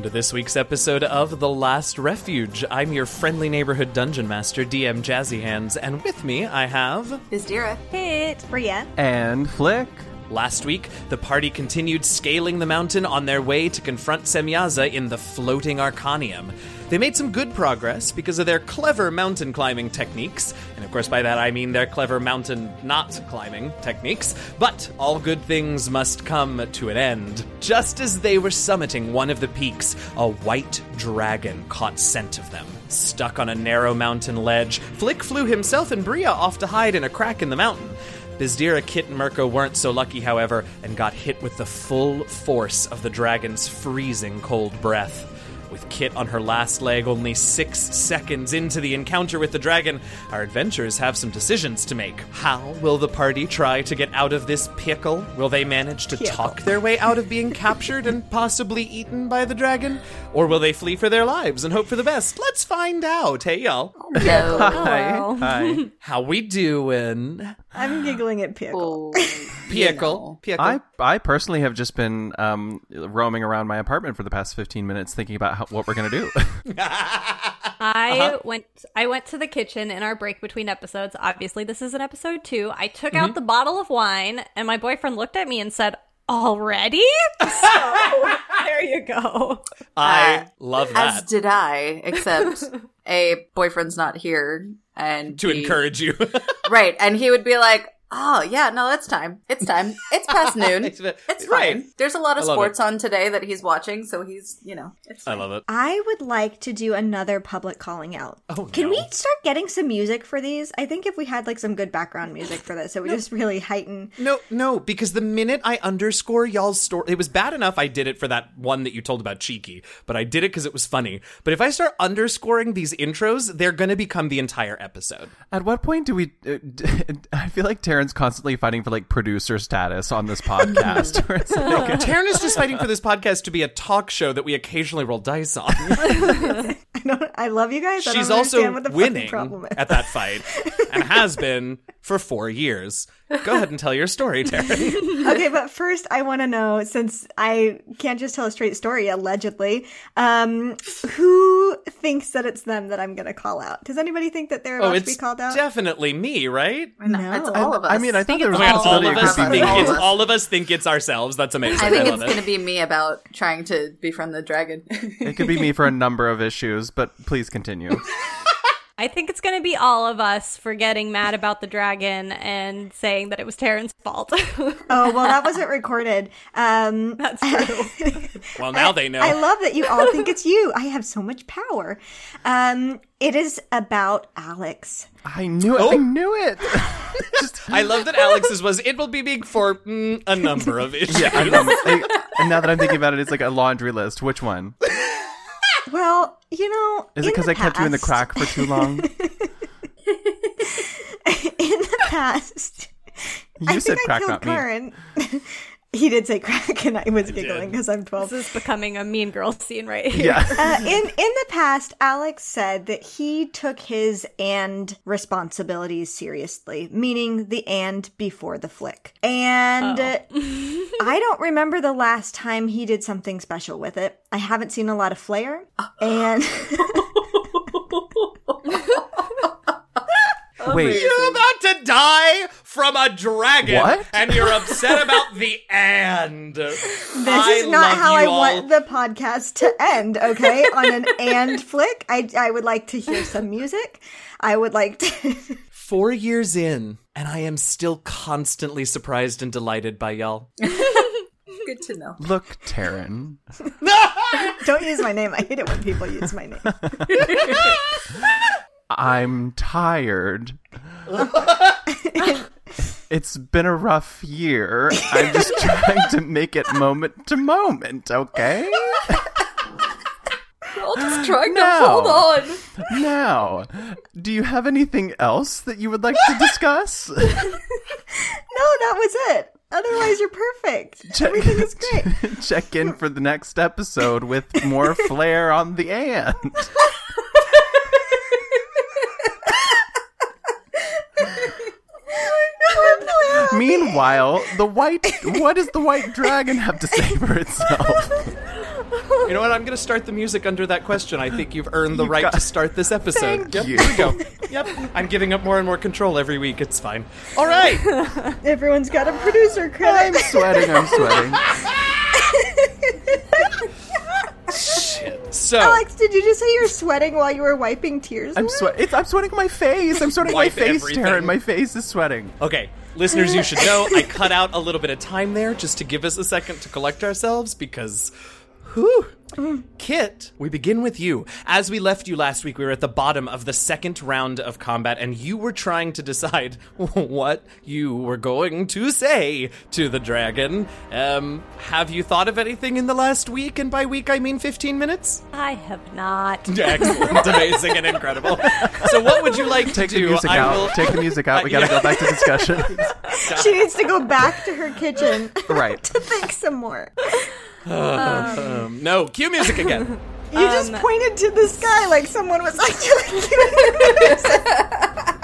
Welcome to this week's episode of The Last Refuge. I'm your friendly neighborhood dungeon master, DM Jazzy Hands, and with me I have. Bizdira. Hey, it's Bria. And Flick. Last week, the party continued scaling the mountain on their way to confront Semyaza in the floating Arcanium. They made some good progress because of their clever mountain climbing techniques, and of course, by that I mean their clever mountain not climbing techniques. But all good things must come to an end. Just as they were summiting one of the peaks, a white dragon caught scent of them. Stuck on a narrow mountain ledge, Flick flew himself and Bria off to hide in a crack in the mountain. Bizdira, Kit, and Mirko weren't so lucky, however, and got hit with the full force of the dragon's freezing cold breath. With Kit on her last leg only six seconds into the encounter with the dragon, our adventurers have some decisions to make. How will the party try to get out of this pickle? Will they manage to talk their way out of being captured and possibly eaten by the dragon? Or will they flee for their lives and hope for the best? Let's find out. Hey, y'all. Oh, no. Hi. Oh, Hi. How we doing? I'm giggling at Pickle. Oh, Pickle. Pickle. I I personally have just been um, roaming around my apartment for the past 15 minutes thinking about how, what we're going to do. I went I went to the kitchen in our break between episodes. Obviously, this is an episode 2. I took out the bottle of wine and my boyfriend looked at me and said, "Already?" So, there you go. I Uh, love As that. did I, except a boyfriend's not here, and to he- encourage you. right? And he would be like, "Oh yeah, no, it's time. It's time. It's past noon. It's- It's right. fine. There's a lot of I love sports on today that he's watching, so he's, you know, it's I love it. I would like to do another public calling out. Oh, Can no. we start getting some music for these? I think if we had like some good background music for this, it would just really heighten. No, no, because the minute I underscore y'all's story, it was bad enough I did it for that one that you told about Cheeky, but I did it because it was funny. But if I start underscoring these intros, they're going to become the entire episode. At what point do we? Uh, d- I feel like Taryn's constantly fighting for like producer status on this podcast. where it's like, Taryn is just fighting for this podcast to be a talk show that we occasionally roll dice on. I don't. I love you guys. I She's don't also understand what the fucking winning problem is. at that fight and has been for four years. Go ahead and tell your story, Taryn. okay, but first I want to know since I can't just tell a straight story allegedly, um, who thinks that it's them that I'm going to call out? Does anybody think that they're about oh, to be it's called out? definitely me, right? No, it's all of us. I mean, I thought there was a it's all possibility of us think. All it's of us. all of us think it's ourselves. That's amazing. I think love it's it. going to be me about trying to befriend the dragon. It could be me for a number of issues, but please continue. I think it's going to be all of us for getting mad about the dragon and saying that it was Taryn's fault. oh well, that wasn't recorded. Um, That's true. Well, now they know. I love that you all think it's you. I have so much power. Um, it is about Alex. I knew it. Oh. I knew it. Just I love that Alex's was. It will be big for mm, a number of issues. yeah. I know. Like, and now that I'm thinking about it, it's like a laundry list. Which one? Well, you know, Is it because I kept you in the crack for too long? in the past, You I said think crack, I not killed me. Karen. he did say crack, and I was giggling because I'm 12. this is becoming a mean girl scene right here. Yeah. Uh, in in the past, Alex said that he took his and responsibilities seriously, meaning the and before the flick. And uh, I don't remember the last time he did something special with it. I haven't seen a lot of flair, and Wait. You're about to die from a dragon, What? and you're upset about the and. this is not how I want the podcast to end. Okay, on an and flick, I I would like to hear some music. I would like to. Four years in, and I am still constantly surprised and delighted by y'all. Good to know. Look, Taryn. Don't use my name. I hate it when people use my name. I'm tired. it's been a rough year. I'm just trying to make it moment to moment, okay? All just trying to hold on. Now, do you have anything else that you would like to discuss? No, that was it. Otherwise, you're perfect. Check, Everything is great. check in for the next episode with more flair on the and. Meanwhile, the white what does the white dragon have to say for itself? You know what? I'm going to start the music under that question. I think you've earned the right got- to start this episode. Thank yep, you. Here we go. Yep. I'm giving up more and more control every week. It's fine. All right. Everyone's got a producer credit. I'm sweating. I'm sweating. So, Alex, did you just say you're sweating while you were wiping tears? I'm away? sweat. It's, I'm sweating my face. I'm sweating Wipe my face, everything. Taryn. My face is sweating. okay, listeners, you should know I cut out a little bit of time there just to give us a second to collect ourselves because, whew. Kit, we begin with you. As we left you last week, we were at the bottom of the second round of combat, and you were trying to decide what you were going to say to the dragon. Um, have you thought of anything in the last week? And by week, I mean 15 minutes? I have not. Excellent, amazing, and incredible. So, what would you like Take to the do? music I out. will- Take the music out. We gotta yeah. go back to discussion. She needs to go back to her kitchen right. to think some more. Um, no, cue music again. You just pointed to the sky like someone was actually giving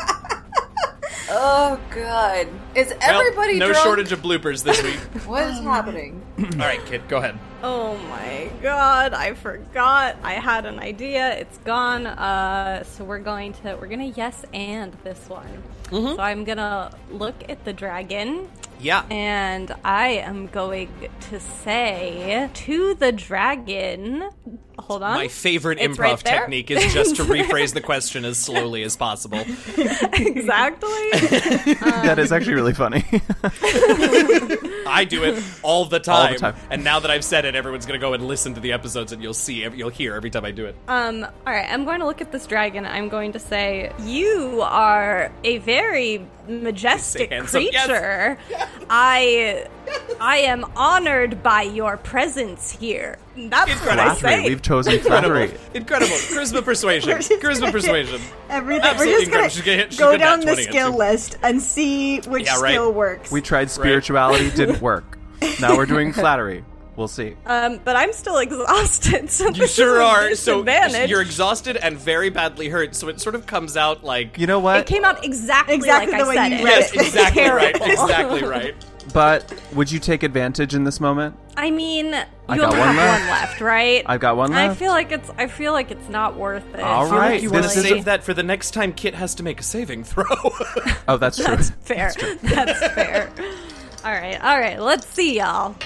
Oh god. Is Well, everybody no drunk? shortage of bloopers this week. What is happening? All right, Kit, go ahead. Oh my god, I forgot. I had an idea. It's gone. Uh so we're going to we're going to yes and this one. So I'm going to look at the dragon Yeah. and I am going to say to the dragon. Hold on. My favorite It's improv right technique is just to rephrase the question as slowly as possible. exactly. that is actually really funny. I do it all the time. All the time. And now that I've said it, everyone's going to go and listen to the episodes and you'll see, you'll hear every time I do it. Um, all right, I'm going to look at this dragon. I'm going to say, You are a very majestic Say handsome. Yes. creature. I I am honored by your presence here. That's what I say. We've chosen Incredible. flattery. Incredible. Charisma persuasion. We're Charisma persuasion. everything. Absolutely We're just incredible. gonna She's gonna hit- she's go good down the skill list and see which Yeah, right. skill works. We tried spirituality, didn't work. Now we're doing flattery. We'll see. um, but I'm still exhausted. So You sure are. So disadvantage. you're exhausted and very badly hurt. So it sort of comes out like. You know what? It came out exactly, Exactly like the I way said you it. read Yes, it. exactly right. Exactly right. But would you take advantage in this moment? I mean, you I only got have one one left. left, right? I've got one left. I feel like it's. I feel like it's not worth it. All I feel right, like you want to this is save that for the next time Kit has to make a saving throw. Oh, that's true. That's fair. That's fair. All right, all right. Let's see, y'all.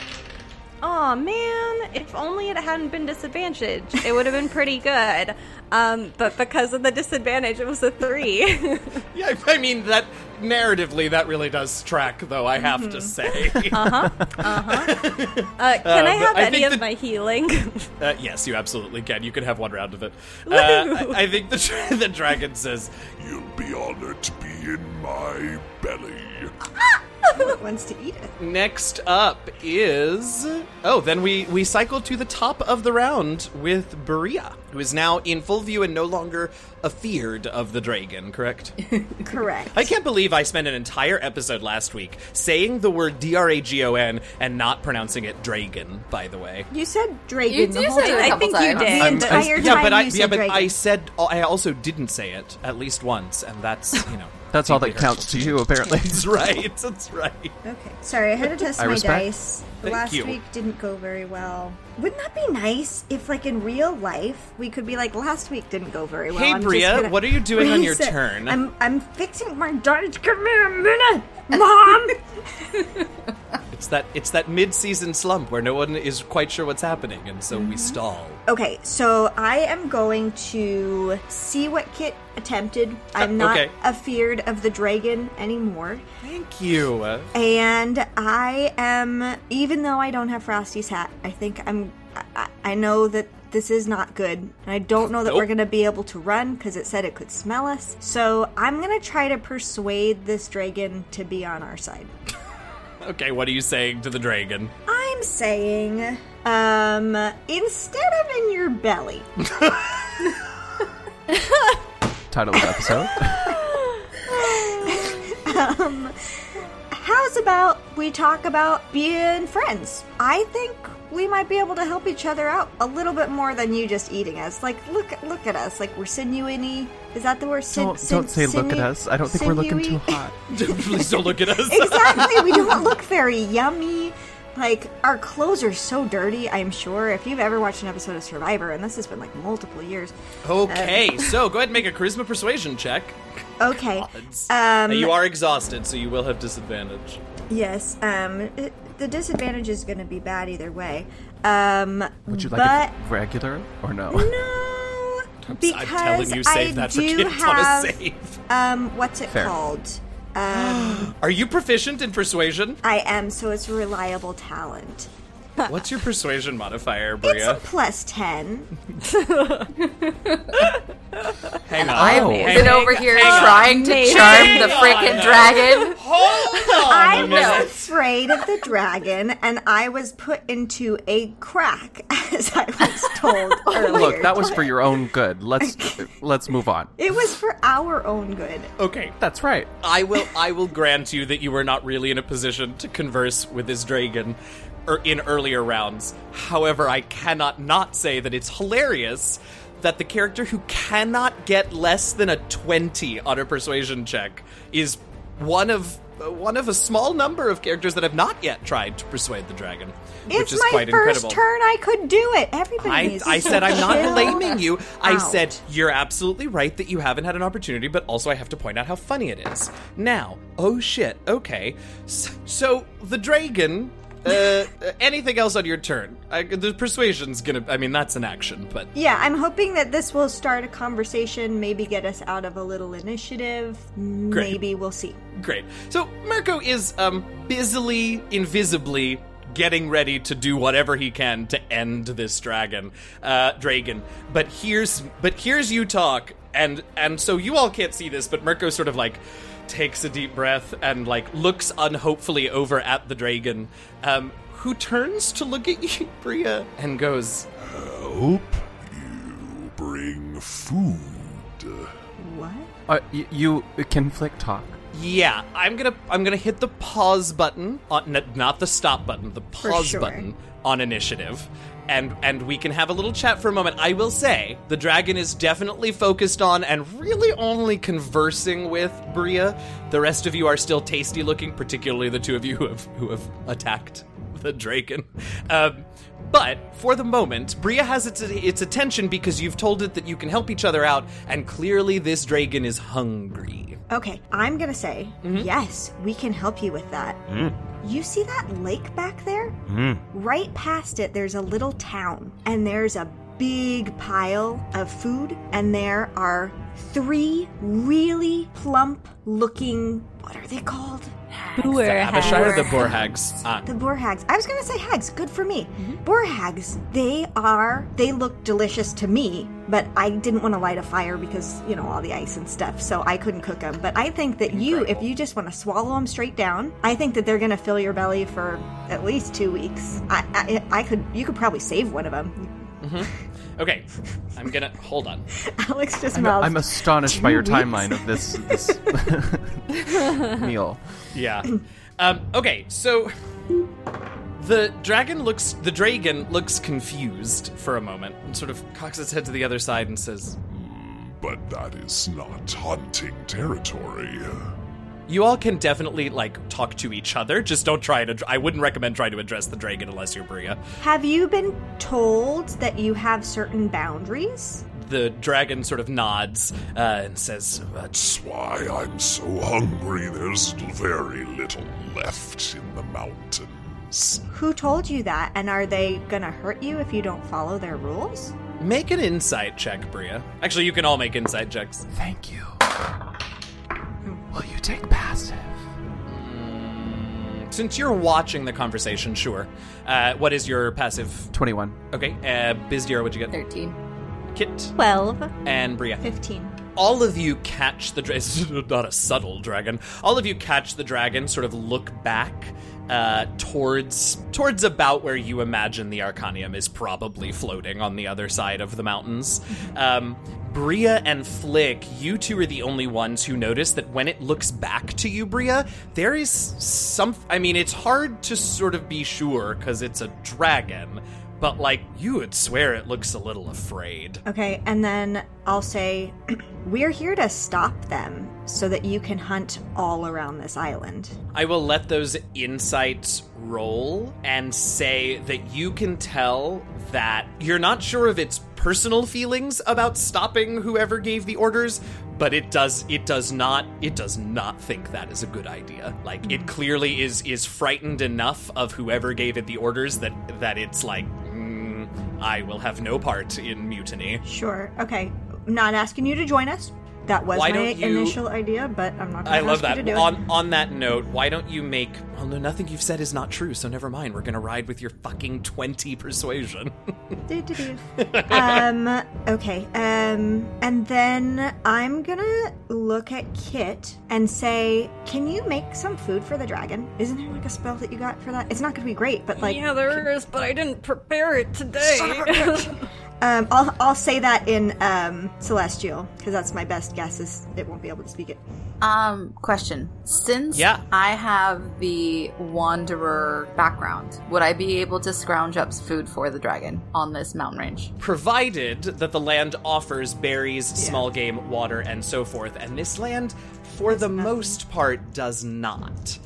Oh man, if only it hadn't been disadvantaged, it would have been pretty good. Um, but because of the disadvantage, it was a three. yeah, I mean that narratively that really does track, though. I have to say. uh, can I Uh, have I have any think of the- my healing? Uh, yes, you absolutely can. You can have one round of it. Uh, I, I think the dra- the dragon says, You'll be honored to be in my belly. Wants to eat it. Next up is oh, then we we cycle to the top of the round with Bria, who is now in full view and no longer afeared of the dragon. Correct? Correct. I can't believe I spent an entire episode last week saying the word D R A G O N and not pronouncing it dragon. By the way. You said dragon You the whole say time. I couple think you did. The I'm- entire yeah, time but I said yeah, but dragon. I said I also didn't say it at least once, and that's you know That's all that counts to you, apparently. That's right. That's right. Okay. Sorry, I had to test I my respect. dice. Thank Last you. week didn't go very well. Wouldn't that be nice if, like, in real life, we could be like, last week didn't go very well. Hey, I'm just Bria, gonna what are you doing on your reset." turn? I'm I'm fixing my dice. Give me a minute, mom. It's that it's that mid-season slump where no one is quite sure what's happening, and so Mm-hmm. we stall. okay, so I am going to see what Kit attempted. I'm not okay. afeared of the dragon anymore. Thank you. Uh, And I am, even though I don't have Frosty's hat, I think I'm. I, I know that this is not good. And I don't know that we're going to be able to run because it said it could smell us. So I'm going to try to persuade this dragon to be on our side. Okay, what are you saying to the dragon? I'm saying, um, instead of in your belly, Title of the episode. Um How's about we talk about being friends? I think we might be able to help each other out a little bit more than you just eating us. Like, look, look at us. Like we're sinewy. Is that the word? Sin- Don't, sin- don't say look at us. I don't think we're looking too hot. Please don't look at us. exactly. We don't look very yummy. Like, our clothes are so dirty, I'm sure. If you've ever watched an episode of Survivor, and this has been like multiple years. Okay, so go ahead and make a charisma persuasion check. Okay. Um, you are exhausted, so you will have disadvantage. Yes. Um, it, the disadvantage is going to be bad either way. Um, Would you like but it regular or no? no, because I'm telling you, save I that for do kids have, on a save. Um, what's it Fair. called? Um, Are you proficient in persuasion? I am, so it's a reliable talent. What's your persuasion modifier, It's a Bria? plus ten. Hang on. I've Oh. been over here hang on. trying to Amazing. charm Hang the freaking dragon. Hold on I a was minute. afraid of the dragon, and I was put into a crack, as I was told earlier. Look, that was for your own good. Let's let's move on. It was for our own good. Okay, That's right. I will I will grant you that you were not really in a position to converse with this dragon or in earlier rounds. However, I cannot not say that it's hilarious that the character who cannot get less than a 20 on a persuasion check is one of uh, one of a small number of characters that have not yet tried to persuade the dragon, which It's is my quite first incredible. turn. I could do it. Everybody I, I said I'm not blaming you. I said you're absolutely right that you haven't had an opportunity, but also I have to point out how funny it is. Now, oh shit, okay. So, so the dragon. Uh, anything else on your turn? I, the persuasion's gonna. I mean, that's an action, but Yeah, I'm hoping that this will start a conversation, maybe get us out of a little initiative. Maybe we'll see. Great. So Mirko is um busily, invisibly getting ready to do whatever he can to end this dragon, uh, dragon. But here's but here's you talk, and and so you all can't see this, but Mirko sort of like takes a deep breath and like looks unhopefully over at the dragon, um, who turns to look at you, Bria, and goes, Help you bring food. What? Uh, y- you can flick talk. Yeah, I'm gonna I'm gonna hit the pause button on n- not the stop button, the pause sure. button on initiative. And and we can have a little chat for a moment. I will say the dragon is definitely focused on and really only conversing with Bria. The rest of you are still tasty looking, particularly the two of you who have who have attacked the dragon. Um, but for the moment, Bria has its its attention because you've told it that you can help each other out, and clearly this dragon is hungry. Okay, I'm gonna say Mm-hmm. yes. We can help you with that. You see that lake back there? Right past it, there's a little town, and there's a big pile of food, and there are three really plump-looking. What are they called? Who are Abishire the boar hags? Borhags. Ah, The boar hags. I was gonna say hags. Good for me. Boar hags. They are. They look delicious to me, but I didn't want to light a fire because you know all the ice and stuff, so I couldn't cook them. But I think that you, if you just want to swallow them straight down, I think that they're gonna fill your belly for at least two weeks. I, I, I could. You could probably save one of them. Okay, I'm gonna hold on. Alex just I'm, mouths. I'm astonished by your weeks? timeline of this this meal. Yeah. Um, okay, so the dragon looks the dragon looks confused for a moment and sort of cocks its head to the other side and says, But that is not hunting territory. "You all can definitely like talk to each other. Just don't try to. I wouldn't recommend trying to address the dragon unless you're Bria." Have you been told that you have certain boundaries? The dragon sort of nods uh, and says, That's why I'm so hungry. There's very little left in the mountains. Who told you that? And are they gonna hurt you if you don't follow their rules? "Make an insight check, Bria." Actually, you can all make insight checks. Thank you. Will you take passive? Since you're watching the conversation, sure. Uh, what is your passive? Twenty-one. Okay, uh, Bizdira, what'd you get? 13. Kit Twelve. and Bria. 15. All of you catch the dragon. Not a subtle dragon. All of you catch the dragon. Sort of look back uh, towards towards about where you imagine the Arcanium is probably floating on the other side of the mountains. Um, Bria and Flick, you two are the only ones who notice that when it looks back to you, Bria, there is some. I mean, it's hard to sort of be sure because it's a dragon. But like you would swear it looks a little afraid. Okay, and then I'll say, we're here to stop them so that you can hunt all around this island. I will let those insights roll and say that you can tell that you're not sure of its personal feelings about stopping whoever gave the orders, but it does it does not it does not think that is a good idea. Like it clearly is is frightened enough of whoever gave it the orders that that it's like mm, I will have no part in mutiny. Sure. Okay. Not asking you to join us. That was Why my you- initial idea, but I'm not going to I ask love you that. to do it. On on that note, why don't you make? Well, no, nothing you've said is not true. So never mind. We're gonna ride with your fucking twenty persuasion. Do-do-do. um. Okay. Um. And then I'm gonna look at Kit and say, "Can you make some food for the dragon? Isn't there like a spell that you got for that? It's not gonna be great, but like, yeah, there is, but I didn't prepare it today. um, I'll I'll say that in um celestial because that's my best guess. Is it won't be able to speak it. Um, question. Since Yeah. I have the wanderer background, would I be able to scrounge up food for the dragon on this mountain range? Provided that the land offers berries, small game, water, and so forth, and this land, for the most part, does not.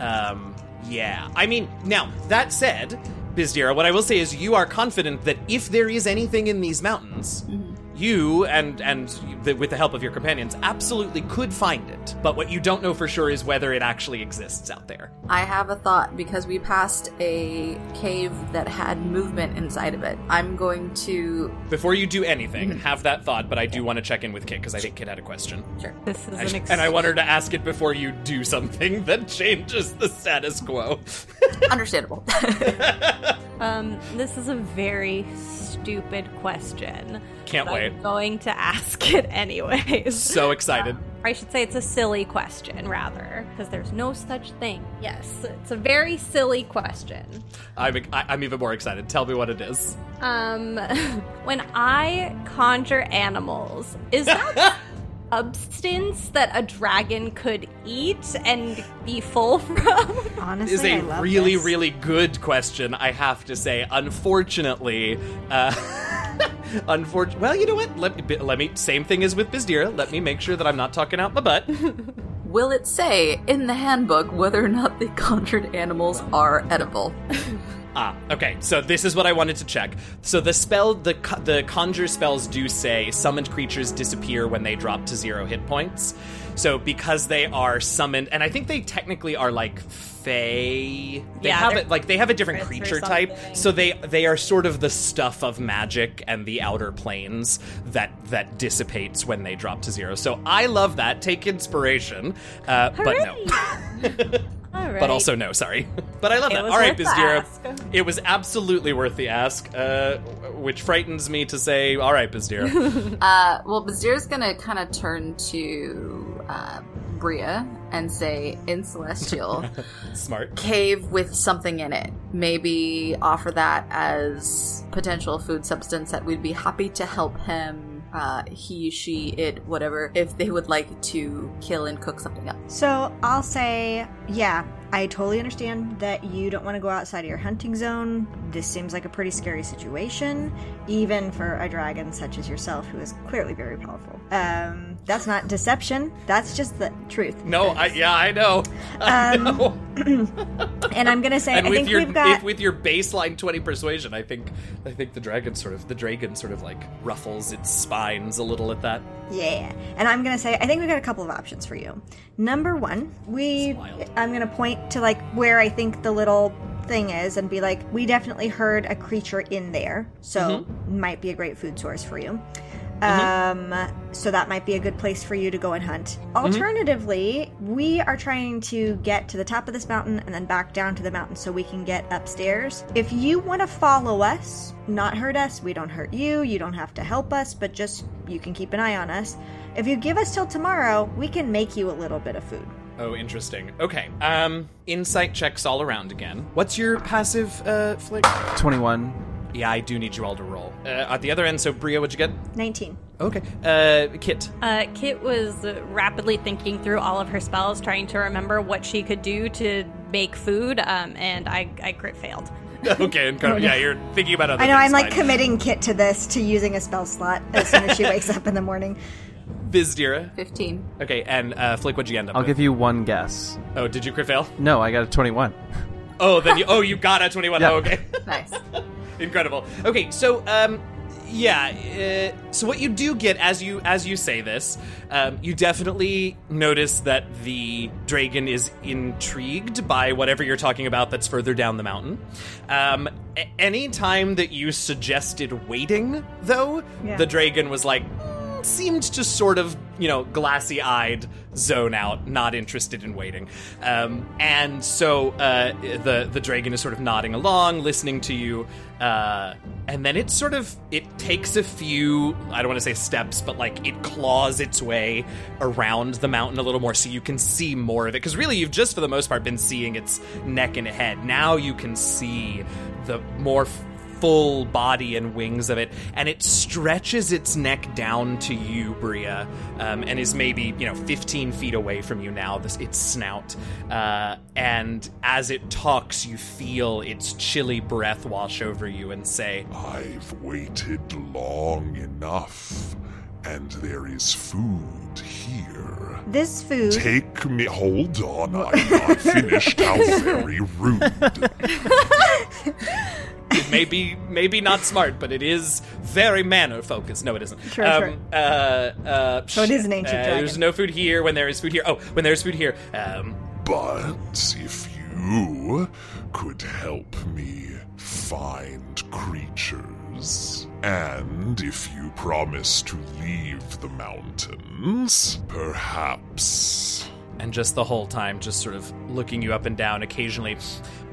Um, yeah. I mean, now that said, Bizdira, what I will say is you are confident that if there is anything in these mountains. Mm-hmm. You and and the, with the help of your companions absolutely could find it, but what you don't know for sure is whether it actually exists out there. I have a thought because we passed a cave that had movement inside of it. I'm going to. Before you do anything, have that thought, but I do want to check in with Kit because I think Kit had a question. Sure. this is I- an ex- and I want her to ask it before you do something that changes the status quo. Understandable. um, this is a very stupid question. Can't wait. I'm going to ask it anyways. So excited. I should say it's a silly question, rather, because there's no such thing. Yes, it's a very silly question. I'm, I- I'm even more excited. Tell me what it is. Um, when I conjure animals, is that substance that a dragon could eat and be full from? Honestly, is a I love really, this. really good question, I have to say. Unfortunately, uh, unfortunately, well, you know what? Let me, let me, same thing as with Bizdira. Let me make sure that I'm not talking out my butt. Will it say in the handbook whether or not the conjured animals are edible? Ah, okay. So this is what I wanted to check. So the spell, the the conjure spells do say summoned creatures disappear when they drop to zero hit points. So because they are summoned, and I think they technically are like fey. They Yeah, have they're it like they have a different creature type. So they they are sort of the stuff of magic and the outer planes that that dissipates when they drop to zero. So I love that. Take inspiration, uh, but no. All right. But also no, sorry. But I love It that. All right, worth Bizdira. It was absolutely worth the ask, uh, which frightens me to say, all right, Bizdira. Uh, well, Bazir's gonna kind of turn to uh, Bria and say, in Celestial, Smart. cave with something in it. Maybe offer that as potential food substance that we'd be happy to help him. Uh, he, she, it, whatever, if they would like to kill and cook something up. So I'll say, yeah, I totally understand that you don't want to go outside of your hunting zone. This seems like a pretty scary situation, even for a dragon such as yourself, who is clearly very powerful. Um, that's not deception. That's just the truth. No, I, yeah, I know. I Um, know. And I'm gonna say, and I with think your we've got. if, with your baseline twenty persuasion, I think I think the dragon sort of the dragon sort of like ruffles its spines a little at that. Yeah. And I'm going to say, I think we've got a couple of options for you. Number one, we, I'm going to point to like where I think the little thing is and be like, we definitely heard a creature in there. So might be a great food source for you. Um, so that might be a good place for you to go and hunt. Alternatively, we are trying to get to the top of this mountain and then back down to the mountain so we can get upstairs. If you want to follow us, not hurt us, we don't hurt you, you don't have to help us, but just you can keep an eye on us. If you give us till tomorrow, we can make you a little bit of food. Oh, interesting. Okay. Um, insight checks all around again. What's your passive uh, flick? 21. Yeah, I do need you all to roll. Uh, at the other end, so Bria, what'd you get? 19. Okay. Uh, Kit. Uh, Kit was rapidly thinking through all of her spells, trying to remember what she could do to make food, um, and I, I crit failed. okay, incredible. Yeah, you're thinking about other I know, things. I'm like fine. committing Kit to this, to using a spell slot as soon as she wakes up in the morning. Bizdira. 15. Okay, and uh, Flick, what'd you end up I'll with? give you one guess. Oh, did you crit fail? No, I got a 21. Oh, then you. Oh, you got a twenty-one. Yeah. Oh, okay. Nice. Incredible. Okay, so um, yeah. Uh, so what you do get as you as you say this, um, you definitely notice that the dragon is intrigued by whatever you're talking about that's further down the mountain. Um, a- any time that you suggested waiting, though, Yeah. the dragon was like. "Mm," Seemed to sort of, you know, glassy eyed zone out, not interested in waiting. Um, and so uh, the the dragon is sort of nodding along, listening to you, uh, and then it sort of it takes a few I don't want to say steps, but like it claws its way around the mountain a little more, so you can see more of it. Because really, you've just for the most part been seeing its neck and head. Now you can see the more full body and wings of it, and it stretches its neck down to you, Bria, um, and is maybe you know 15 feet away from you now. This its snout, uh, and as it talks, you feel its chilly breath wash over you and say, I've waited long enough, and there is food here. This food. Take me. Hold on, I'm not finished. How very rude. "It may be maybe not smart, but it is very manner focused." No, it isn't. Sure, um, sure. Uh, uh, So it is an ancient uh, dragon. There's no food here. When there is food here, oh, when there is food here, um, But if you could help me find creatures, and if you promise to leave the mountains, perhaps. and just the whole time, just sort of looking you up and down, occasionally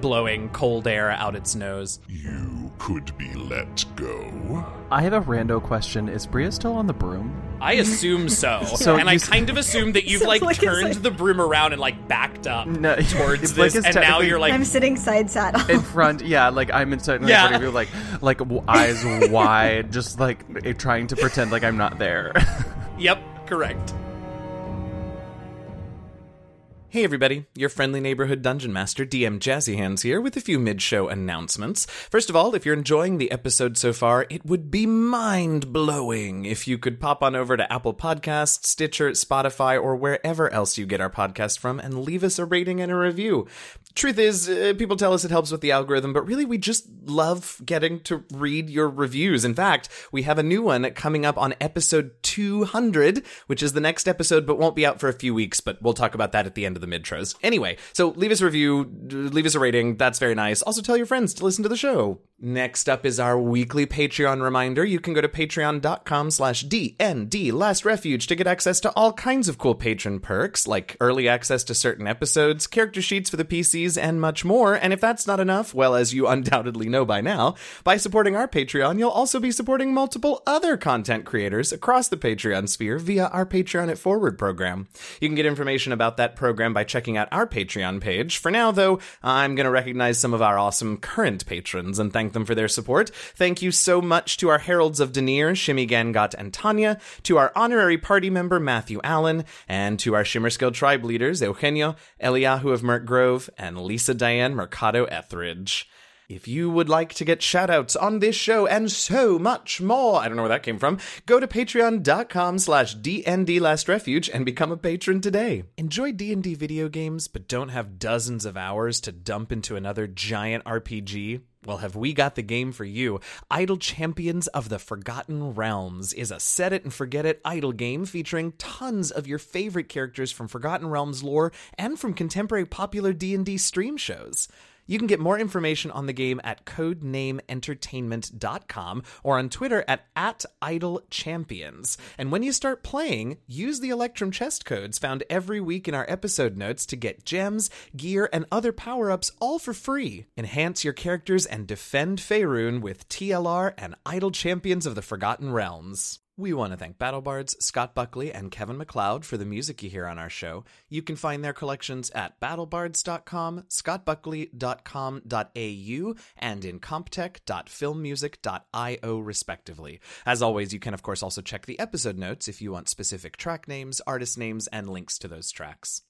blowing cold air out its nose. You could be let go. I have a rando question. Is Bria still on the broom? I assume so, So and I you s- kind of assume that you've So like turned like- the broom around and like backed up No, towards this, is and now you're like, I'm sitting side saddle. In front, yeah, like I'm in front Yeah. of you, like like w- eyes wide, just like trying to pretend like I'm not there. Yep, correct. Hey everybody, your friendly neighborhood dungeon master, DM Jazzy Hands here with a few mid-show announcements. First of all, if you're enjoying the episode so far, it would be mind-blowing if you could pop on over to Apple Podcasts, Stitcher, Spotify, or wherever else you get our podcast from and leave us a rating and a review. Truth is, uh, people tell us it helps with the algorithm, but really we just love getting to read your reviews. In fact, we have a new one coming up on episode 200, which is the next episode, but won't be out for a few weeks, but we'll talk about that at the end of the midtros. Anyway, so leave us a review, leave us a rating. That's very nice. Also tell your friends to listen to the show. Next up is our weekly Patreon reminder. You can go to patreon.com slash DND Last Refuge to get access to all kinds of cool patron perks, like early access to certain episodes, character sheets for the PCs, and much more. And if that's not enough, well, as you undoubtedly know by now, by supporting our Patreon, you'll also be supporting multiple other content creators across the Patreon sphere via our Patreon It Forward program. You can get information about that program by checking out our Patreon page. For now, though, I'm going to recognize some of our awesome current patrons and thank them for their support. Thank you so much to our Heralds of Deneir, Shimmy Gangot and Tanya, to our honorary party member, Matthew Allen, and to our Shimmerskill tribe leaders, Eugenio, Eliyahu of Merk Grove, and Lisa Diane Mercado Etheridge. If you would like to get shoutouts on this show and so much more, I don't know where that came from, go to patreon.com slash DND Last Refuge and become a patron today. Enjoy D&D video games but don't have dozens of hours to dump into another giant RPG? Well, have we got the game for you? Idle Champions of the Forgotten Realms is a set it and forget it idle game featuring tons of your favorite characters from Forgotten Realms lore and from contemporary popular D&D stream shows. You can get more information on the game at codenameentertainment.com or on Twitter at, at @idlechampions. And when you start playing, use the Electrum chest codes found every week in our episode notes to get gems, gear, and other power-ups all for free. Enhance your characters and defend Faerun with TLR and Idle Champions of the Forgotten Realms. We want to thank BattleBards, Scott Buckley, and Kevin MacLeod for the music you hear on our show. You can find their collections at battlebards.com, scottbuckley.com.au, and incompetech.filmmusic.io, respectively. As always, you can, of course, also check the episode notes if you want specific track names, artist names, and links to those tracks.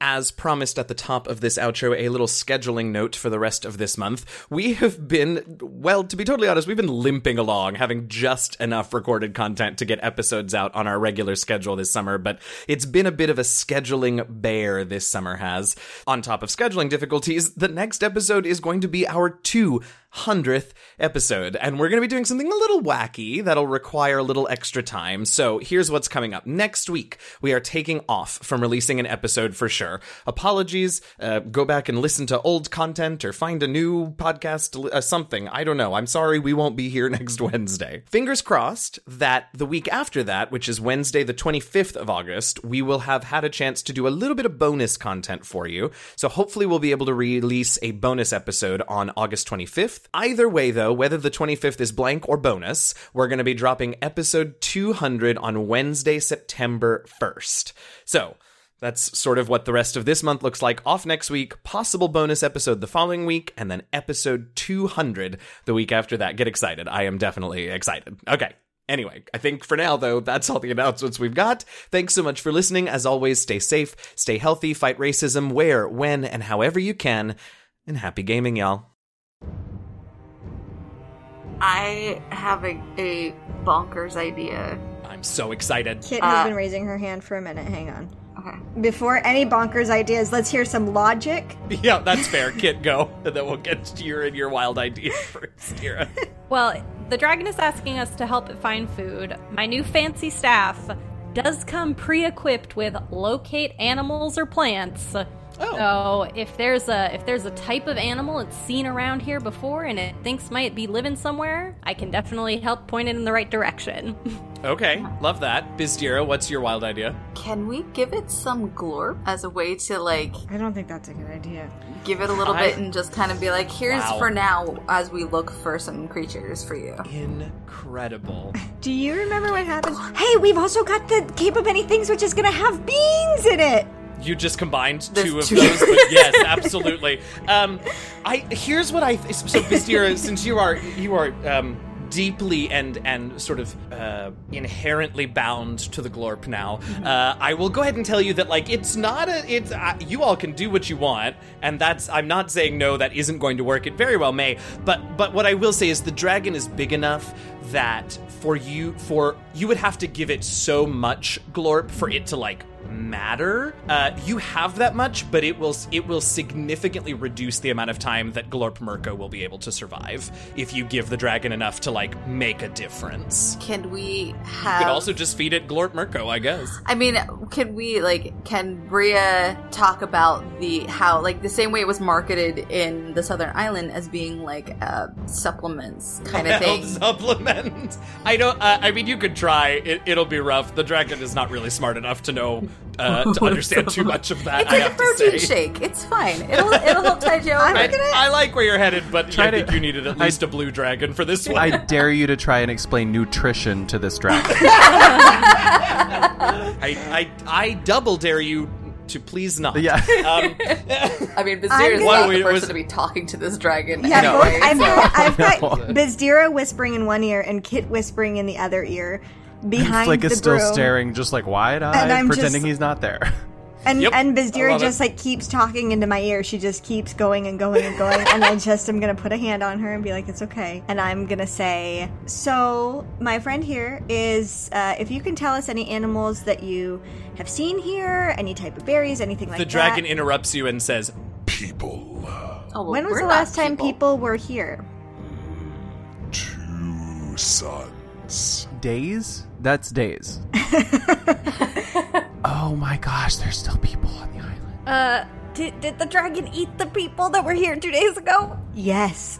As promised at the top of this outro, a little scheduling note for the rest of this month. We have been, well, to be totally honest, we've been limping along, having just enough recorded content to get episodes out on our regular schedule this summer, but it's been a bit of a scheduling bear this summer has. On top of scheduling difficulties, the next episode is going to be our two hundredth episode, and we're going to be doing something a little wacky that'll require a little extra time. So here's what's coming up next week. We are taking off from releasing an episode for sure. Apologies. Uh, go back and listen to old content or find a new podcast, uh, something. I don't know. I'm sorry we won't be here next Wednesday. Fingers crossed that the week after that, which is Wednesday, the 25th of August, we will have had a chance to do a little bit of bonus content for you. So hopefully we'll be able to release a bonus episode on August 25th. Either way, though, whether the 25th is blank or bonus, we're going to be dropping episode 200 on Wednesday, September 1st. So, that's sort of what the rest of this month looks like. Off next week, possible bonus episode the following week, and then episode 200 the week after that. Get excited. I am definitely excited. Okay. Anyway, I think for now, though, that's all the announcements we've got. Thanks so much for listening. As always, stay safe, stay healthy, fight racism where, when, and however you can. And happy gaming, y'all. I have a, a bonkers idea. I'm so excited. Kit has Uh, been raising her hand for a minute. Hang on. Okay. Before any bonkers ideas, let's hear some logic. Yeah, that's fair. Kit, go. And then we'll get to your and your wild idea first, Tira. Well, the dragon is asking us to help it find food. My new fancy staff does come pre-equipped with locate animals or plants. Oh. So if there's a if there's a type of animal it's seen around here before and it thinks might be living somewhere, I can definitely help point it in the right direction. Okay, love that. Bizdira, what's your wild idea? Can we give it some glorp as a way to like I don't think that's a good idea. give it a little I- bit and just kind of be like, here's Wow. for now as we look for some creatures for you. Incredible. Do you remember what happened? Hey, we've also got the Cape of Many Things, which is going to have beans in it. You just combined There's two of two. those, but yes, absolutely. Um, I here's what I so Bizdira, since you are you are um, deeply and and sort of uh, inherently bound to the glorp now, uh, I will go ahead and tell you that like it's not a it's uh, you all can do what you want, and that's I'm not saying no that isn't going to work. It very well may, but but what I will say is the dragon is big enough that for you for you would have to give it so much glorp for it to like matter. Uh, you have that much, but it will it will significantly reduce the amount of time that Glorp Mirko will be able to survive if you give the dragon enough to like make a difference. Can we You have could also just feed it Glorp Mirko, I guess. I mean, can we like can Bria talk about the how like the same way it was marketed in the Southern Island as being like uh, supplements kind of thing? Supplement. I don't. Uh, I mean, you could try. It, it'll be rough. The dragon is not really smart enough to know uh, to understand too much of that. It's I like a have to protein say. shake. It's fine. It'll it'll help tide you over. I, I like where you're headed, but Try I think you needed at least a blue dragon for this one. I dare you to try and explain nutrition to this dragon. I, I, I double dare you to please not. yeah. Um, I mean, I'm Bazir is not Wait, the was- person to be talking to this dragon. Yeah, No. anyway, I've so- got, I've got No. Bizdira whispering in one ear and Kit whispering in the other ear behind Flick the is still brew. staring just like wide-eyed, pretending just- he's not there. And Yep, and I Bizdira just it. like keeps talking into my ear. She just keeps going and going and going. and I just am gonna put a hand on her and be like, "It's okay." And I'm gonna say, "So my friend here is, uh, if you can tell us any animals that you have seen here, any type of berries, anything like that." The that." dragon interrupts you and says, People, Oh, well, when was the not last time people were here? two sons. Days? That's days. oh my gosh, there's still people on the island. Uh, did, did the dragon eat the people that were here two days ago? Yes.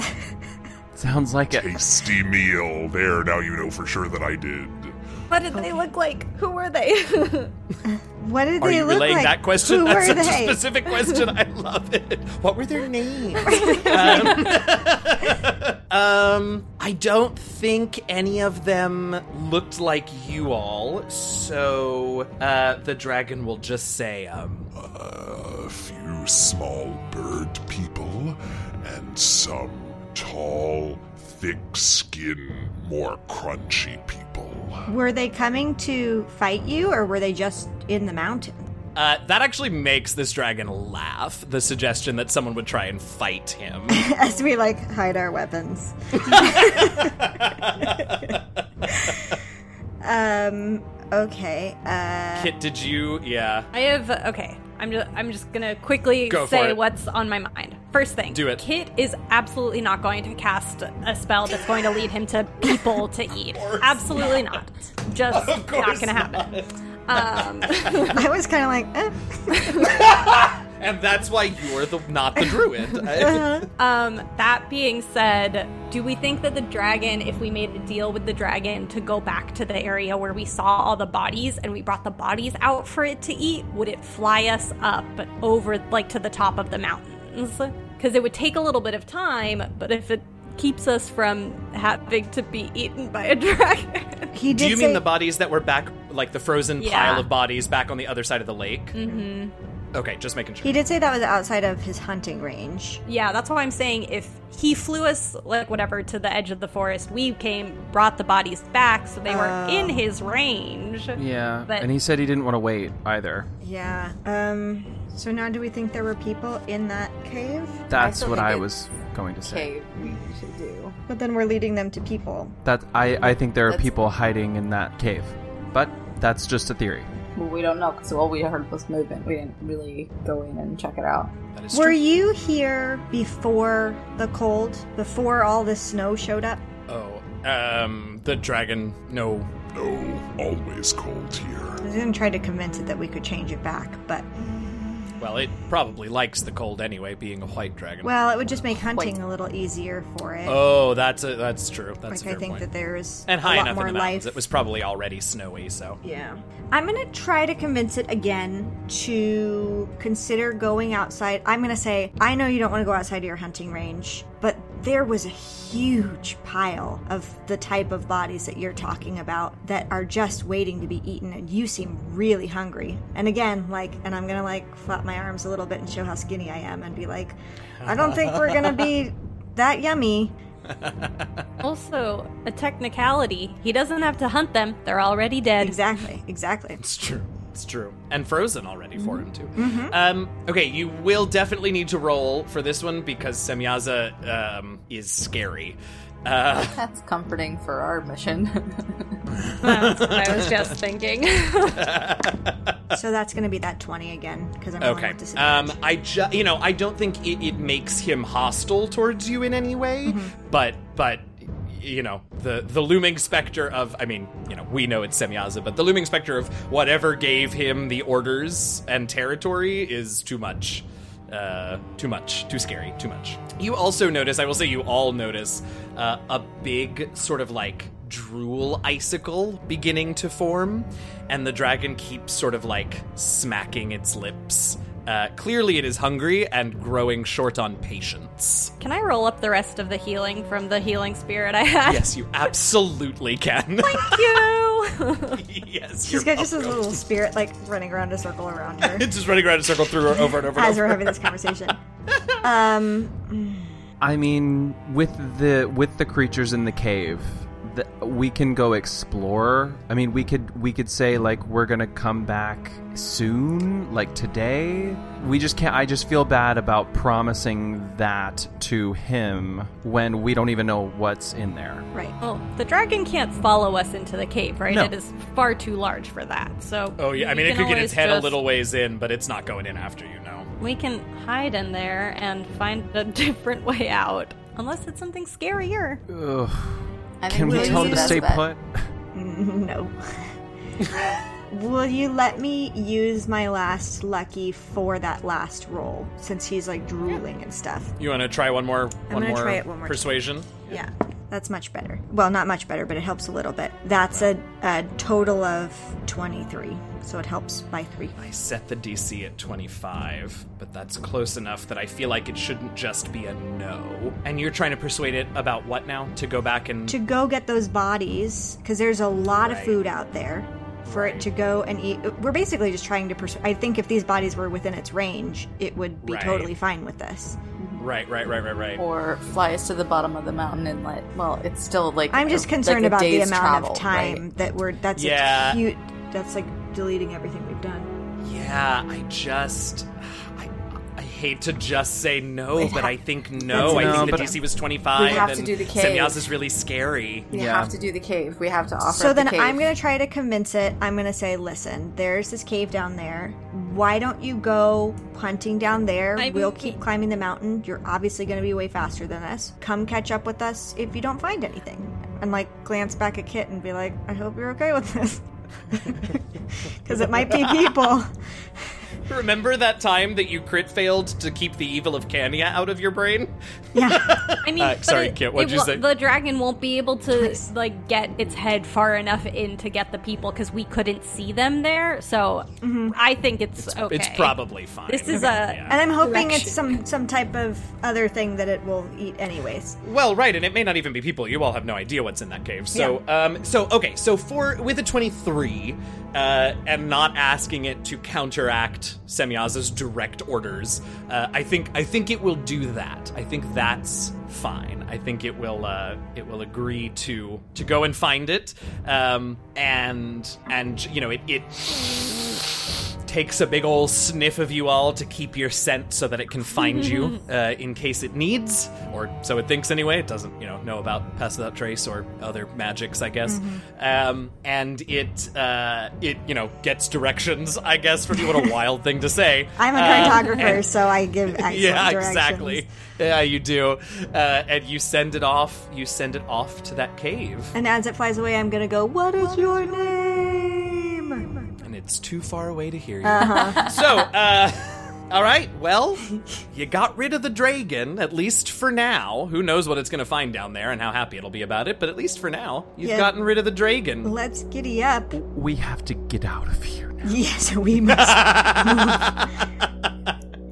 Sounds like it. Tasty meal. There, now you know for sure that I did. What did they look like? Who were they? what did Are they you look relaying like? that question? Who That's were such a specific question. I love it. What were their names? um, um, I don't think any of them looked like you all, so uh, the dragon will just say, um, A few small bird people and some tall, thick skinned, more crunchy people. Were they coming to fight you, or were they just in the mountain? uh, that actually makes this dragon laugh. The suggestion that someone would try and fight him. As we like hide our weapons. um. Okay. Uh. Kit, did you? Yeah. I have okay. I'm just I'm just gonna quickly Go say what's on my mind. First thing, Do it. Kit is absolutely not going to cast a spell that's going to lead him to people to eat. Absolutely not. Just not course gonna happen. Um, I was kind of like, eh. And that's why you're the not the druid. um, that being said, do we think that the dragon, if we made a deal with the dragon to go back to the area where we saw all the bodies and we brought the bodies out for it to eat, would it fly us up over like to the top of the mountains? Because it would take a little bit of time, but if it keeps us from having to be eaten by a dragon. he did Do you say mean the bodies that were back, like the frozen Yeah. pile of bodies back on the other side of the lake? Mm-hmm. Okay, just making sure. he did say that was outside of his hunting range. Yeah, that's why I'm saying if he flew us, like whatever, to the edge of the forest, we came, brought the bodies back, so they were Oh. in his range. Yeah. But- and he said he didn't want to wait either. Yeah. Um. So now, do we think there were people in that cave? That's still what I was going to say. cave we should do. But then we're leading them to people. That I, I think there are That's- people hiding in that cave. But that's just a theory. Well, we don't know because all we heard was movement. We didn't really go in and check it out. Were true. you here before the cold? Before all this snow showed up? Oh, um, the dragon. No, No, always cold here. I was gonna try to convince it that we could change it back, but well, it probably likes the cold anyway, being a white dragon. well, it would just make hunting a little easier for it. oh, that's a, that's true. That's a like fair I think point. that there's and a high lot enough more in the mountains, life. it was probably already snowy. So Yeah. I'm going to try to convince it again to consider going outside. I'm going to say, I know you don't want to go outside of your hunting range, but there was a huge pile of the type of bodies that you're talking about that are just waiting to be eaten, and you seem really hungry. And again, like, and I'm going to like flap my arms a little bit and show how skinny I am and be like, I don't think we're going to be that yummy. Also, a technicality. He doesn't have to hunt them, they're already dead. Exactly, exactly. it's true. It's true. And frozen already for him too. Mm-hmm. Um, okay, you will definitely need to roll for this one because Semyaza um, is scary. Uh, That's comforting for our mission. That's what I was just thinking. So that's going to be that 20 again because I'm rolling Okay. with disadvantage. Um, I ju- you know, I don't think it, it makes him hostile towards you in any way, but but you know, the the looming specter of I mean, you know, we know it's Semyaza, but the looming specter of whatever gave him the orders and territory is too much. Uh, too much, too scary, too much. You also notice, I will say, you all notice uh, a big sort of like drool icicle beginning to form, and the dragon keeps sort of like smacking its lips. Uh, clearly, it is hungry and growing short on patience. Can I roll up the rest of the healing from the healing spirit I had? Yes, you absolutely can. Thank you. yes, she's got got just a little spirit like running around a circle around her It's just running around in a circle through her over and over and as we're having this conversation. Um, I mean, with the with the creatures in the cave, th- we can go explore. I mean, we could we could say like we're gonna come back soon, like today. We just can't. I just feel bad about promising that to him when we don't even know what's in there. Right. Well, the dragon can't follow us into the cave, right? No. It is far too large for that. So Oh yeah, I mean it could get its always head a little ways in, but it's not going in after you know. We can hide in there and find a different way out, unless it's something scarier. Ugh. I think Can we tell him to stay put? No. Will you let me use my last lucky for that last roll since he's like drooling and stuff? You want to try one more? one gonna more try it one more time. persuasion. Yeah, that's much better. Well, not much better, but it helps a little bit. That's a, a total of 23, so it helps by three. I set the DC at 25, but that's close enough that I feel like it shouldn't just be a no. And you're trying to persuade it about what now? To go back and To go get those bodies, because there's a lot of food out there. For it to go and eat, we're basically just trying to persuade. I think if these bodies were within its range, it would be Right. totally fine with this. right, right, right, right, right. Or fly us to the bottom of the mountain and let. Well, it's still like. I'm just a- concerned like about the amount travel, of time right? that we're. That's Yeah. a cute. That's like deleting everything we've done. Yeah, I just. I, I hate to just say no, It but ha- I think no. That's I think the DC was 25. We have to do the cave. Semyaza is really scary. We Yeah. have to do the cave. We have to offer. So up the then cave. I'm going to try to convince it. I'm going to say, listen, there's this cave down there. Why don't you go hunting down there? I we'll mean- keep climbing the mountain. You're obviously going to be way faster than us. Come catch up with us if you don't find anything. And like glance back at Kit and be like, I hope you're okay with this. Because it might be people. Remember that time that you crit failed to keep the evil of Kanya out of your brain? Yeah. I mean, Uh, sorry, it- Kit, what'd you say? The dragon won't be able to like get its head far enough in to get the people because we couldn't see them there. So I think it's, okay. It's probably fine. This is a- Yeah. And I'm hoping it's some some type of other thing that it will eat anyways. Well, right, and it may not even be people. You all have no idea what's in that cave. So, um, so okay, so for with a twenty-three, uh, and not asking it to counteract Semyaza's direct orders, uh, I think I think it will do that. I think that's fine. I think it will uh, it will agree to to go and find it, um, and and you know it it takes a big ol' sniff of you all to keep your scent so that it can find you uh, in case it needs, or so it thinks anyway. It doesn't, you know, know about pass without trace or other magics, I guess. Um, and it, uh, it, you know, gets directions, I guess. For you, what a wild thing to say. I'm a Uh, cartographer, and- so I give excellent yeah, directions. exactly. Yeah, you do. Uh, and you send it off. You send it off to that cave, And as it flies away, I'm gonna go. What is your name? It's too far away to hear you. so, uh, all right. Well, you got rid of the dragon, at least for now. Who knows what it's going to find down there and how happy it'll be about it? But at least for now, you've Yeah. gotten rid of the dragon. Let's giddy up. We have to get out of here now. Yes, we must move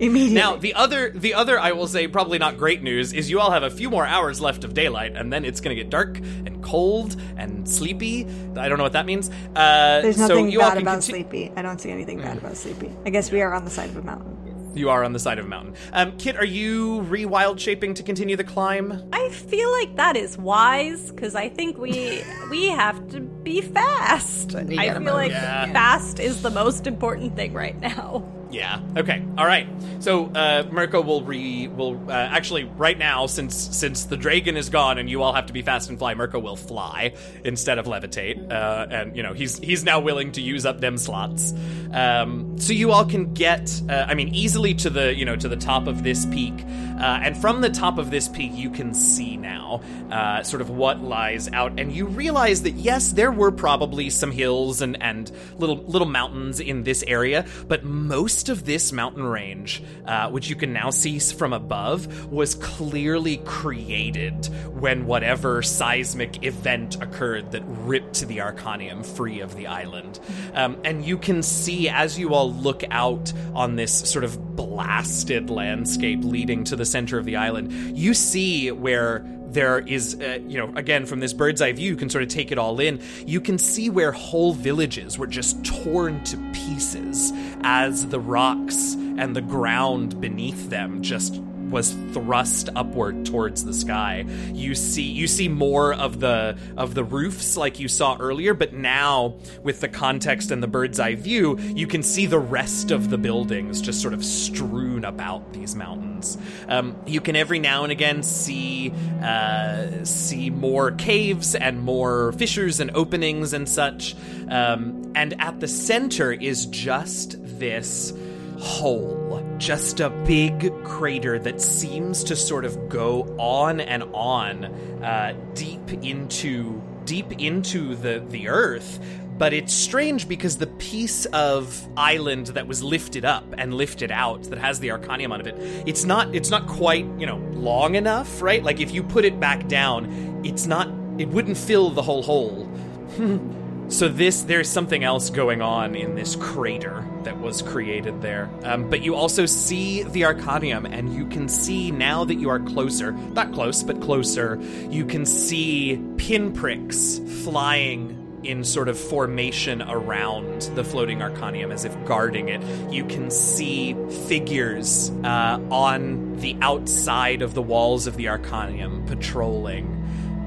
immediately. Now, the other, the other, I will say, probably not great news is you all have a few more hours left of daylight, and then it's going to get dark and cold and sleepy. I don't know what that means. Uh, There's so nothing you all bad can about conti- Sleepy. I don't see anything bad about Sleepy. I guess we are on the side of a mountain. You are on the side of a mountain. Um, Kit, are you re-wild shaping to continue the climb? I feel like that is wise because I think we we have to be fast. I feel move. like Yeah. fast is the most important thing right now. Yeah. Okay. All right. So uh, Mirko will re will uh, actually right now since since the dragon is gone and you all have to be fast and fly. Mirko will fly instead of levitate, uh, and you know he's he's now willing to use up them slots. Um, so you all can get, uh, I mean, easily to the you know to the top of this peak, uh, and from the top of this peak you can see now uh, sort of what lies out, and you realize that yes, there were probably some hills and and little little mountains in this area, but most of this mountain range, uh, which you can now see from above, was clearly created when whatever seismic event occurred that ripped the Arcanium free of the island. Um, and you can see as you all look out on this sort of blasted landscape leading to the center of the island, you see where there is, uh, you know, again, from this bird's eye view, you can sort of take it all in. You can see where whole villages were just torn to pieces as the rocks and the ground beneath them just was thrust upward towards the sky. You see you see more of the of the roofs like you saw earlier, but now with the context and the bird's eye view, you can see the rest of the buildings just sort of strewn about these mountains. Um, you can every now and again see uh, see more caves and more fissures and openings and such. Um, and at the center is just this hole, just a big crater that seems to sort of go on and on, uh, deep into deep into the the earth. But it's strange because the piece of island that was lifted up and lifted out that has the Arcanium on it, it's not it's not quite you know long enough, right? Like if you put it back down, it's not it wouldn't fill the whole hole. So this, there's something else going on in this crater that was created there. Um, but you also see the Arcanium, and you can see now that you are closer, not close, but closer, you can see pinpricks flying in sort of formation around the floating Arcanium as if guarding it. You can see figures uh, on the outside of the walls of the Arcanium patrolling.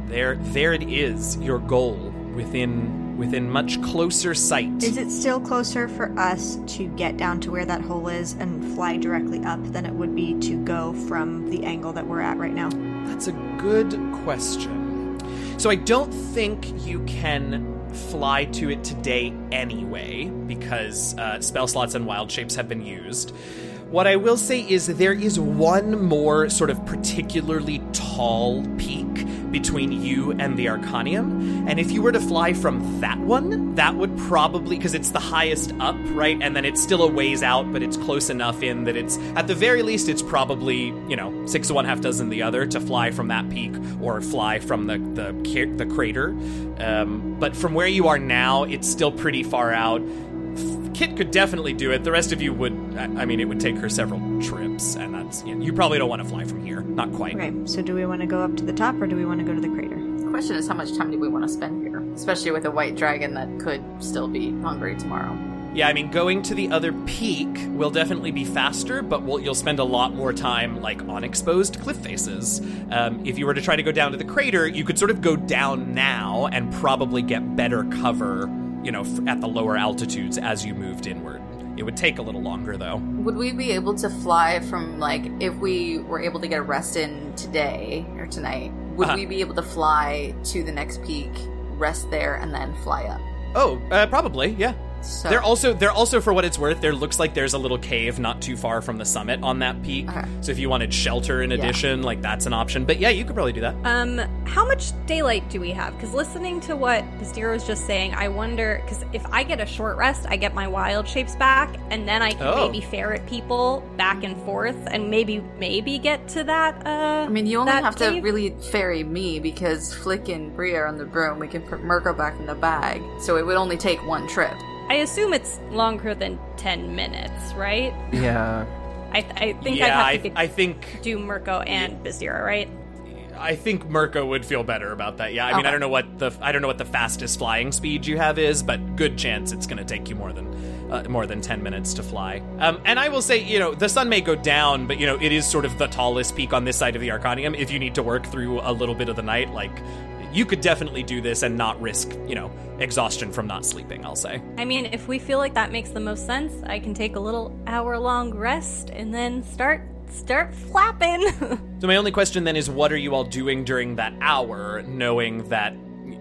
There, there it is, your goal within within much closer sight. Is it still closer for us to get down to where that hole is and fly directly up than it would be to go from the angle that we're at right now? That's a good question. So I don't think you can fly to it today anyway, because uh, spell slots and wild shapes have been used. What I will say is there is one more sort of particularly tall peak between you and the Arcanium. And if you were to fly from that one, that would probably, because it's the highest up, right? And then it's still a ways out, but it's close enough in that it's, at the very least, it's probably, you know, six of one, half dozen the other to fly from that peak or fly from the, the, the crater. Um, but from where you are now, it's still pretty far out. Kit could definitely do it. The rest of you would. I mean, it would take her several trips, and that's you, know, you probably don't want to fly from here. Not quite. Right. so do we want to go up to the top or do we want to go to the crater? The question is, how much time do we want to spend here? Especially with a white dragon that could still be hungry tomorrow. Yeah, I mean, going to the other peak will definitely be faster, but we'll, you'll spend a lot more time like on exposed cliff faces. Um, if you were to try to go down to the crater, you could sort of go down now and probably get better cover you know, at the lower altitudes as you moved inward. It would take a little longer though. Would we be able to fly from like if we were able to get a rest in today or tonight? Would Uh-huh. we be able to fly to the next peak, rest there, and then fly up? Oh, uh, probably, yeah. So There also, there also, for what it's worth, there looks like there's a little cave not too far from the summit on that peak. Okay. So if you wanted shelter in Yeah. addition, like that's an option. But yeah, you could probably do that. Um, how much daylight do we have? Because listening to what Bizdira was just saying, I wonder because if I get a short rest, I get my wild shapes back, and then I can Oh. maybe ferret people back and forth, and maybe maybe get to that. Uh, I mean, you only that have to really ferry me because Flick and Bria are on the broom. We can put Mirko back in the bag, so it would only take one trip. I assume it's longer than ten minutes, right? Yeah. I, I think I'd have I, to get, I think do Mirko and Bizdira, right? I think Mirko would feel better about that. Yeah, I mean, Okay. I don't know what the I don't know what the fastest flying speed you have is, but good chance it's going to take you more than uh, more than ten minutes to fly. Um, and I will say, you know, the sun may go down, but you know, it is sort of the tallest peak on this side of the Arcanium. If you need to work through a little bit of the night, like you could definitely do this and not risk, you know, exhaustion from not sleeping. I'll say. I mean, if we feel like that makes the most sense, I can take a little hour long rest and then start start flapping. So my only question then is, what are you all doing during that hour, knowing that,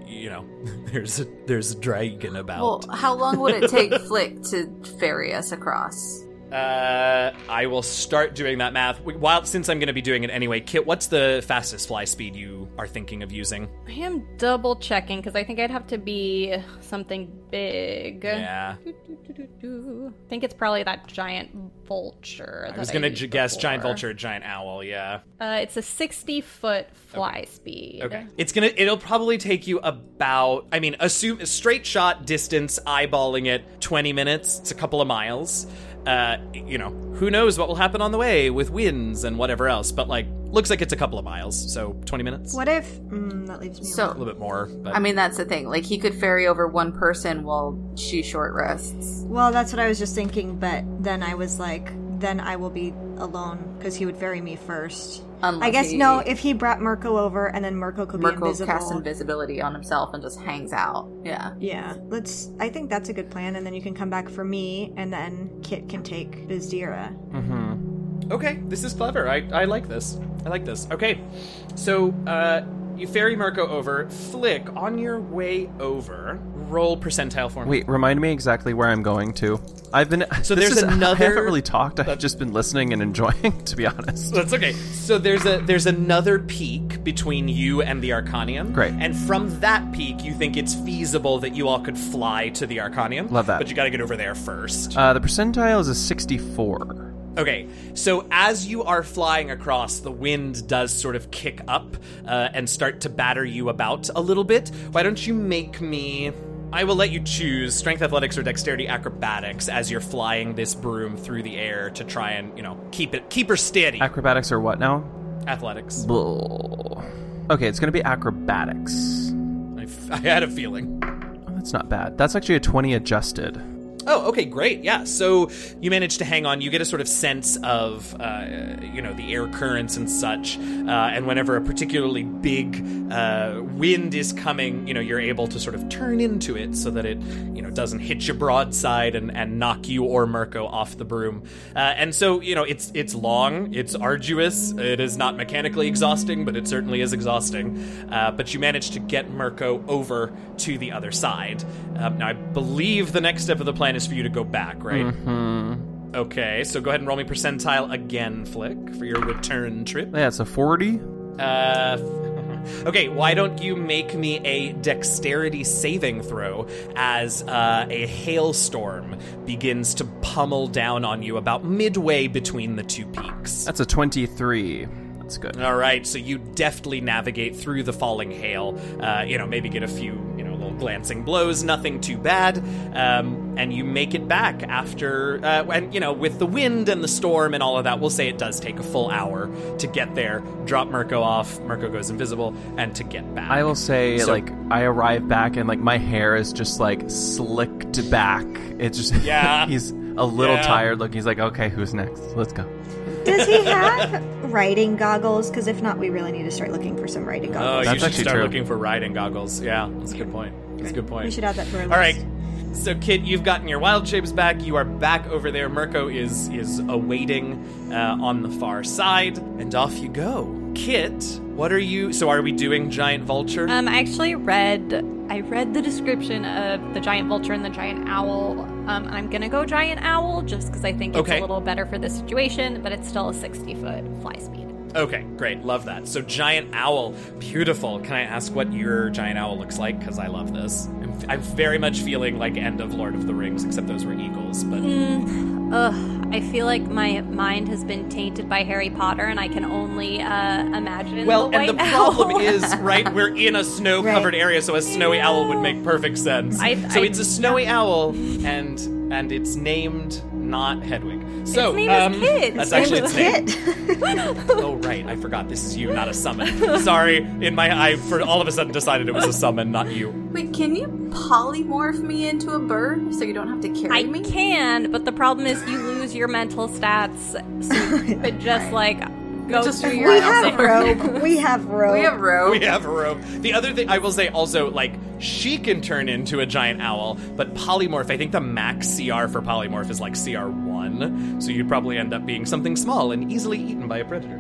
you know, there's a, there's a dragon about? Well, how long would it take Flick to ferry us across? Uh, I will start doing that math. While since I'm going to be doing it anyway, Kit, what's the fastest fly speed you are thinking of using? I am double checking because I think I'd have to be something big. Yeah. I think it's probably that giant vulture. I was going to guess giant vulture, giant owl. Yeah. Uh, it's a 60 foot fly speed. Okay. It's gonna. It'll probably take you about. I mean, assume a straight shot distance, eyeballing it, twenty minutes. It's a couple of miles. Uh, you know, who knows what will happen on the way with winds and whatever else. But like, looks like it's a couple of miles, so twenty minutes. What if mm, that leaves me? So- A little bit more. But I mean, that's the thing. Like, he could ferry over one person while she short rests. Well, that's what I was just thinking, but then I was like, then I will be alone because he would ferry me first. Unless I guess he- no. If he brought Mirko over and then Mirko could be Mirko invisible. casts invisibility on himself and just hangs out. Yeah. yeah, let's. I think that's a good plan, and then you can come back for me, and then Kit can take Bizdira. Okay, this is clever. I, I like this. I like this. Okay, so uh, you ferry Mirko over. Flick, on your way over, roll percentile for me. Wait, remind me exactly where I'm going to. I've been So there's is- I another- haven't really talked. I've just been listening and enjoying, to be honest. That's okay. So there's a there's another peak between you and the Arcanium. Great. And from that peak, you think it's feasible that you all could fly to the Arcanium. Love that. But you got to get over there first. Uh, the percentile is a 64. Okay, so as you are flying across, the wind does sort of kick up uh, and start to batter you about a little bit. Why don't you make me. I will let you choose strength athletics or dexterity acrobatics as you're flying this broom through the air to try and, you know, keep it keep her steady. Acrobatics or what now? athletics. Bull. Okay, it's going to be acrobatics. I, f- I had a feeling. Oh, that's not bad. That's actually a 20 adjusted. Oh, okay, great. Yeah. So you manage to hang on. You get a sort of sense of, uh, you know, the air currents and such. Uh, and whenever a particularly big uh, wind is coming, you know, you're able to sort of turn into it so that it, you know, doesn't hit you broadside and, and knock you or Mirko off the broom. Uh, and so, you know, it's it's long, it's arduous, it is not mechanically exhausting, but it certainly is exhausting. Uh, but you manage to get Mirko over to the other side. Um, now, I believe the next step of the plan is for you to go back, right? Mm-hmm. Okay, so go ahead and roll me percentile again, Flick, for your return trip. Yeah, it's a 40. Uh, okay, why don't you make me a dexterity saving throw as uh, a hailstorm begins to pummel down on you about midway between the two peaks? That's a 23. That's good. All right, so you deftly navigate through the falling hail. Uh, you know, maybe get a few, you know, little glancing blows, nothing too bad, um, and you make it back after. Uh, and you know, with the wind and the storm and all of that, we'll say it does take a full hour to get there. Drop Mirko off, Mirko goes invisible, and to get back. I will say, So- like, I arrive back and, like, my hair is just, like, slicked back. It's just, Yeah. he's a little Yeah. tired looking. He's like, okay, who's next? Let's go. Does he have riding goggles? Because if not, we really need to start looking for some riding goggles. Oh, goggles. you That's should actually start true. looking for riding goggles. Yeah, that's a good point. That's a good point. we should add that to our list. All right. So, Kit, you've gotten your wild shapes back. You are back over there. Mirko is is awaiting uh, on the far side, and off you go. Kit, what are you? So, are we doing giant vulture? Um, I actually read I read the description of the giant vulture and the giant owl. Um, I'm gonna go giant owl just because I think it's Okay. a little better for the situation, but it's still a 60 foot fly speed. Okay, great. Love that. So, giant owl, beautiful. Can I ask what your giant owl looks like? Because I love this. I'm, I'm very much feeling like end of Lord of the Rings, except those were eagles. But Ugh, I feel like my mind has been tainted by Harry Potter, and I can only uh, imagine. Well, the and the white problem is, right, we're in a snow covered Right. area, so a snowy owl would make perfect sense. I- so I- it's a snowy owl, and and it's named not Hedwig. So name is um, Kit. That's Its actually name its is name. oh right, I forgot. This is you, not a summon. Sorry, in my I for all of a sudden decided it was a summon, not you. Wait, can you polymorph me into a bird so you don't have to carry I me? can, but the problem is you lose your mental stats. So you could just like go Just through your We have somewhere. rope. We have rope. We have rope. We have rope. The other thing I will say also, like, she can turn into a giant owl, but polymorph, I think the max CR for polymorph is like CR1, so you'd probably end up being something small and easily eaten by a predator.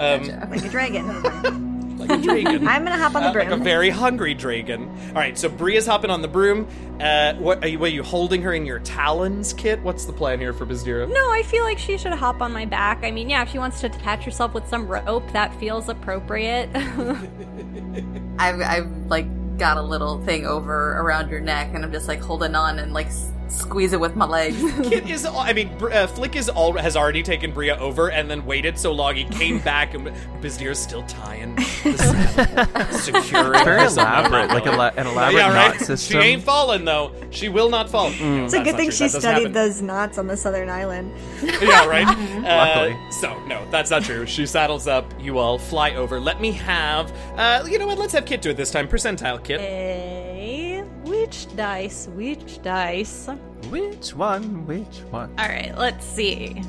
Um, like a dragon. like a dragon. I'm gonna hop on the Uh, like broom. a very hungry dragon. All right, so Bria's hopping on the broom. Uh, what are you, what, are you holding her in your talons, Kit? What's the plan here for Bizdira? No, I feel like she should hop on my back. I mean, yeah, if she wants to attach herself with some rope, that feels appropriate. I've, I've like got a little thing over around your neck, and I'm just like holding on and like s- squeeze it with my legs. Kit is, I mean, uh, Flick is all has already taken Bria over and then waited so long he came back and Bizdira's still tying the saddle, securing. Very her so no elaborate, like will- ela- an elaborate yeah, right. knot system. She ain't falling though. She will not fall. No, It's a good thing she studied happen. those knots on the southern island. yeah, right. Luckily. Uh, so no, that's not true. She saddles up. You all fly over. Let me have. Uh, you know what? Let's have Kit do it this time. Percentile Kit. Okay, which dice? Which dice? Which one? Which one? All right, let's see.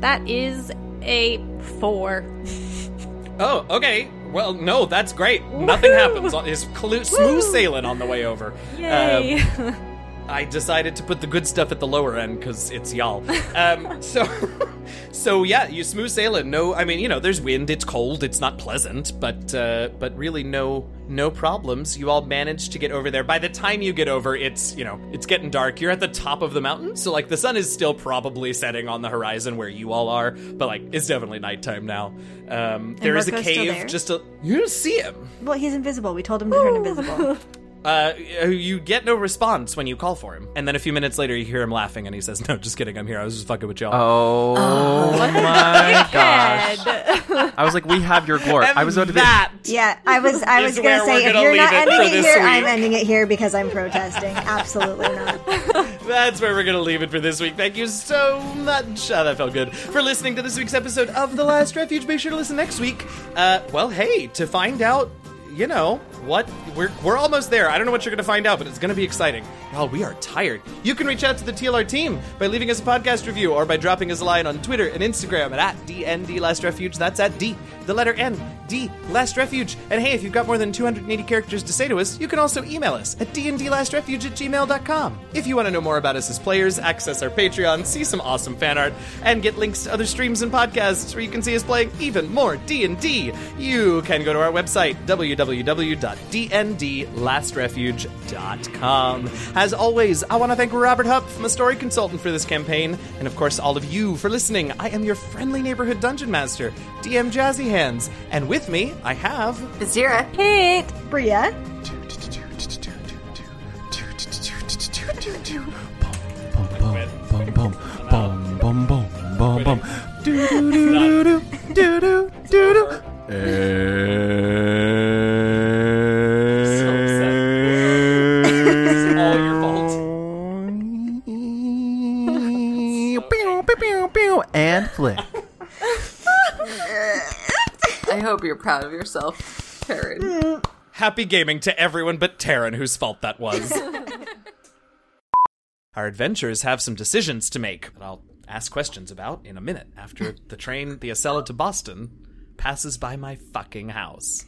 That is a four. Oh, okay. Well, no, that's great. Nothing happens. It's clu- smooth sailing on the way over. Yay. Um, I decided to put the good stuff at the lower end because it's y'all. Um, so, so yeah, you smooth sailing. No, I mean, you know, there's wind. It's cold. It's not pleasant, but uh, but really, no no problems. You all managed to get over there. By the time you get over, it's you know, it's getting dark. You're at the top of the mountain, so like the sun is still probably setting on the horizon where you all are, but like it's definitely nighttime now. Um, there is a still cave there? just a. You don't see him. Well, he's invisible. We told him to turn invisible. Uh, you get no response when you call for him, and then a few minutes later, you hear him laughing, and he says, "No, just kidding. I'm here. I was just fucking with y'all." Oh my gosh! I was like, we have your glory." And I was about to be. that. Yeah, I was I was gonna say if gonna you're not it ending for it here, week. I'm ending it here because I'm protesting. Absolutely not. That's where we're going to leave it for this week. Thank you so much. Ah, that felt good. For listening to this week's episode of The Last Refuge. Make sure to listen next week. Uh, well, hey, to find out, you know, what we're we're almost there. I don't know what you're going to find out, but it's going to be exciting. Y'all, we are tired. You can reach out to the TLR team by leaving us a podcast review or by dropping us a line on Twitter and Instagram at, at DND Last Refuge. That's at D, the letter N, D, Last Refuge. And hey, if you've got more than 280 characters to say to us, you can also email us at dndlastrefuge at gmail.com. If you want to know more about us as players, access our Patreon, see some awesome fan art, and get links to other streams and podcasts where you can see us playing even more D&D, you can go to our website, www.dndlastrefuge.com. As always, I want to thank Robert Hupp, my story consultant for this campaign, and of course all of you for listening. I am your friendly neighborhood dungeon master, DM Jazzy Hands, and with me I have Azira. Kate. Bria. Boom, boom. Do do do do do do do do. You're proud of yourself, Karen. Happy gaming to everyone but Taryn, whose fault that was. Our adventurers have some decisions to make that I'll ask questions about in a minute after the train, the Acela to Boston, passes by my fucking house.